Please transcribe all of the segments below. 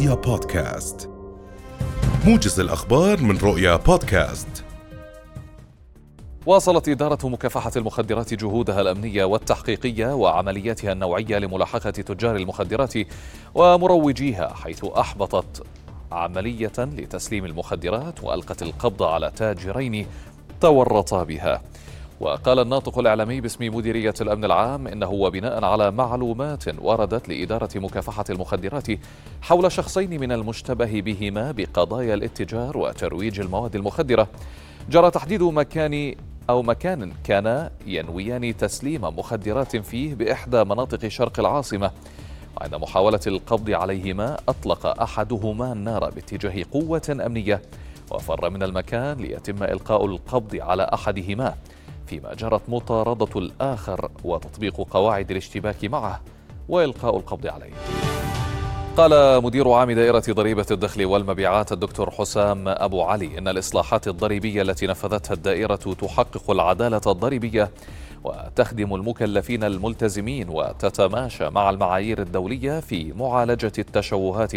رؤيا بودكاست. موجز الأخبار من رؤيا بودكاست. واصلت إدارة مكافحة المخدرات جهودها الأمنية والتحقيقية وعملياتها النوعية لملاحقة تجار المخدرات ومروجيها حيث أحبطت عملية لتسليم المخدرات وألقت القبض على تاجرين تورطا بها. وقال الناطق الإعلامي باسم مديرية الأمن العام إنه وبناء على معلومات وردت لإدارة مكافحة المخدرات حول شخصين من المشتبه بهما بقضايا الاتجار وترويج المواد المخدرة. جرى تحديد مكان أو مكان كانا ينويان تسليم مخدرات فيه بإحدى مناطق شرق العاصمة. وعند محاولة القبض عليهما أطلق أحدهما النار باتجاه قوة أمنية وفر من المكان ليتم إلقاء القبض على أحدهما. فيما جرت مطاردة الآخر وتطبيق قواعد الاشتباك معه وإلقاء القبض عليه. قال مدير عام دائرة ضريبة الدخل والمبيعات الدكتور حسام أبو علي إن الإصلاحات الضريبية التي نفذتها الدائرة تحقق العدالة الضريبية وتخدم المكلفين الملتزمين وتتماشى مع المعايير الدولية في معالجة التشوهات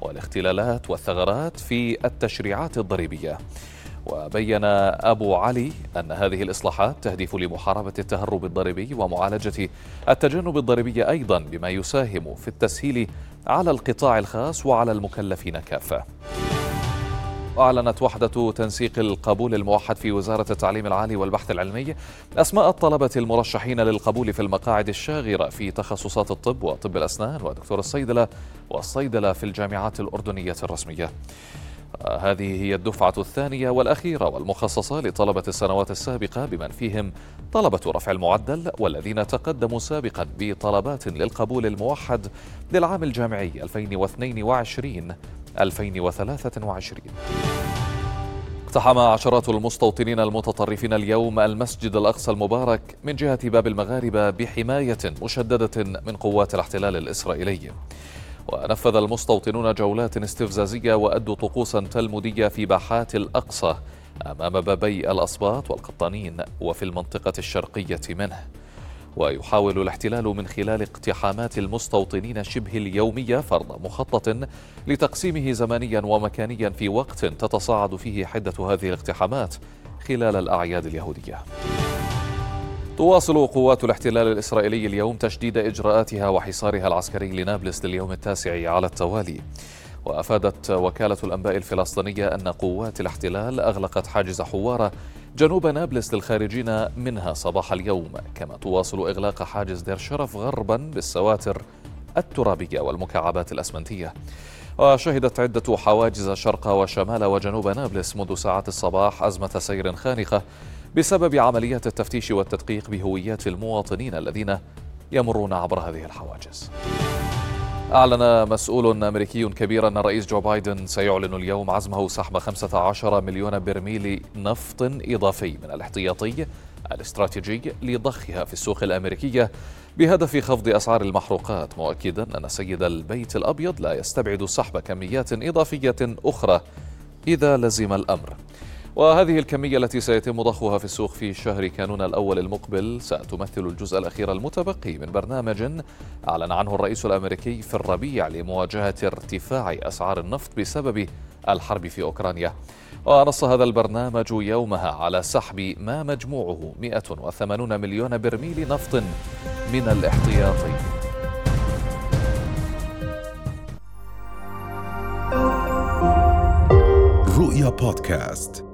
والاختلالات والثغرات في التشريعات الضريبية. وبين أبو علي أن هذه الإصلاحات تهدف لمحاربة التهرب الضريبي ومعالجة التجنب الضريبي أيضا بما يساهم في التسهيل على القطاع الخاص وعلى المكلفين كافة. أعلنت وحدة تنسيق القبول الموحد في وزارة التعليم العالي والبحث العلمي أسماء الطلبة المرشحين للقبول في المقاعد الشاغرة في تخصصات الطب وطب الأسنان ودكتور الصيدلة والصيدلة في الجامعات الأردنية الرسمية. هذه هي الدفعة الثانية والأخيرة والمخصصة لطلبة السنوات السابقة بمن فيهم طلبة رفع المعدل والذين تقدموا سابقا بطلبات للقبول الموحد للعام الجامعي 2022 2023 اقتحم عشرات المستوطنين المتطرفين اليوم المسجد الأقصى المبارك من جهة باب المغاربة بحماية مشددة من قوات الاحتلال الإسرائيلي. ونفذ المستوطنون جولات استفزازية وأدوا طقوسا تلمودية في باحات الأقصى أمام بابي الأصباط والقطانين وفي المنطقة الشرقية منه. ويحاول الاحتلال من خلال اقتحامات المستوطنين شبه اليومية فرض مخطط لتقسيمه زمانيا ومكانيا في وقت تتصاعد فيه حدة هذه الاقتحامات خلال الأعياد اليهودية. تواصل قوات الاحتلال الإسرائيلي اليوم تشديد إجراءاتها وحصارها العسكري لنابلس لليوم التاسع على التوالي. وأفادت وكالة الأنباء الفلسطينية أن قوات الاحتلال أغلقت حاجز حوارة جنوب نابلس للخارجين منها صباح اليوم كما تواصل إغلاق حاجز دير شرف غربا بالسواتر الترابية والمكعبات الأسمنتية. وشهدت عدة حواجز شرق وشمال وجنوب نابلس منذ ساعات الصباح أزمة سير خانقة بسبب عمليات التفتيش والتدقيق بهويات المواطنين الذين يمرون عبر هذه الحواجز. أعلن مسؤول أمريكي كبير أن الرئيس جو بايدن سيعلن اليوم عزمه سحب 15 مليون برميل نفط إضافي من الاحتياطي الاستراتيجي لضخها في السوق الأمريكية بهدف خفض أسعار المحروقات مؤكدا أن سيد البيت الأبيض لا يستبعد سحب كميات إضافية أخرى إذا لزم الأمر وهذه الكمية التي سيتم ضخها في السوق في شهر كانون الأول المقبل ستمثل الجزء الأخير المتبقي من برنامج أعلن عنه الرئيس الأمريكي في الربيع لمواجهة ارتفاع أسعار النفط بسبب الحرب في أوكرانيا. ونص هذا البرنامج يومها على سحب ما مجموعه 180 مليون برميل نفط من الاحتياطي. رؤيا بودكاست.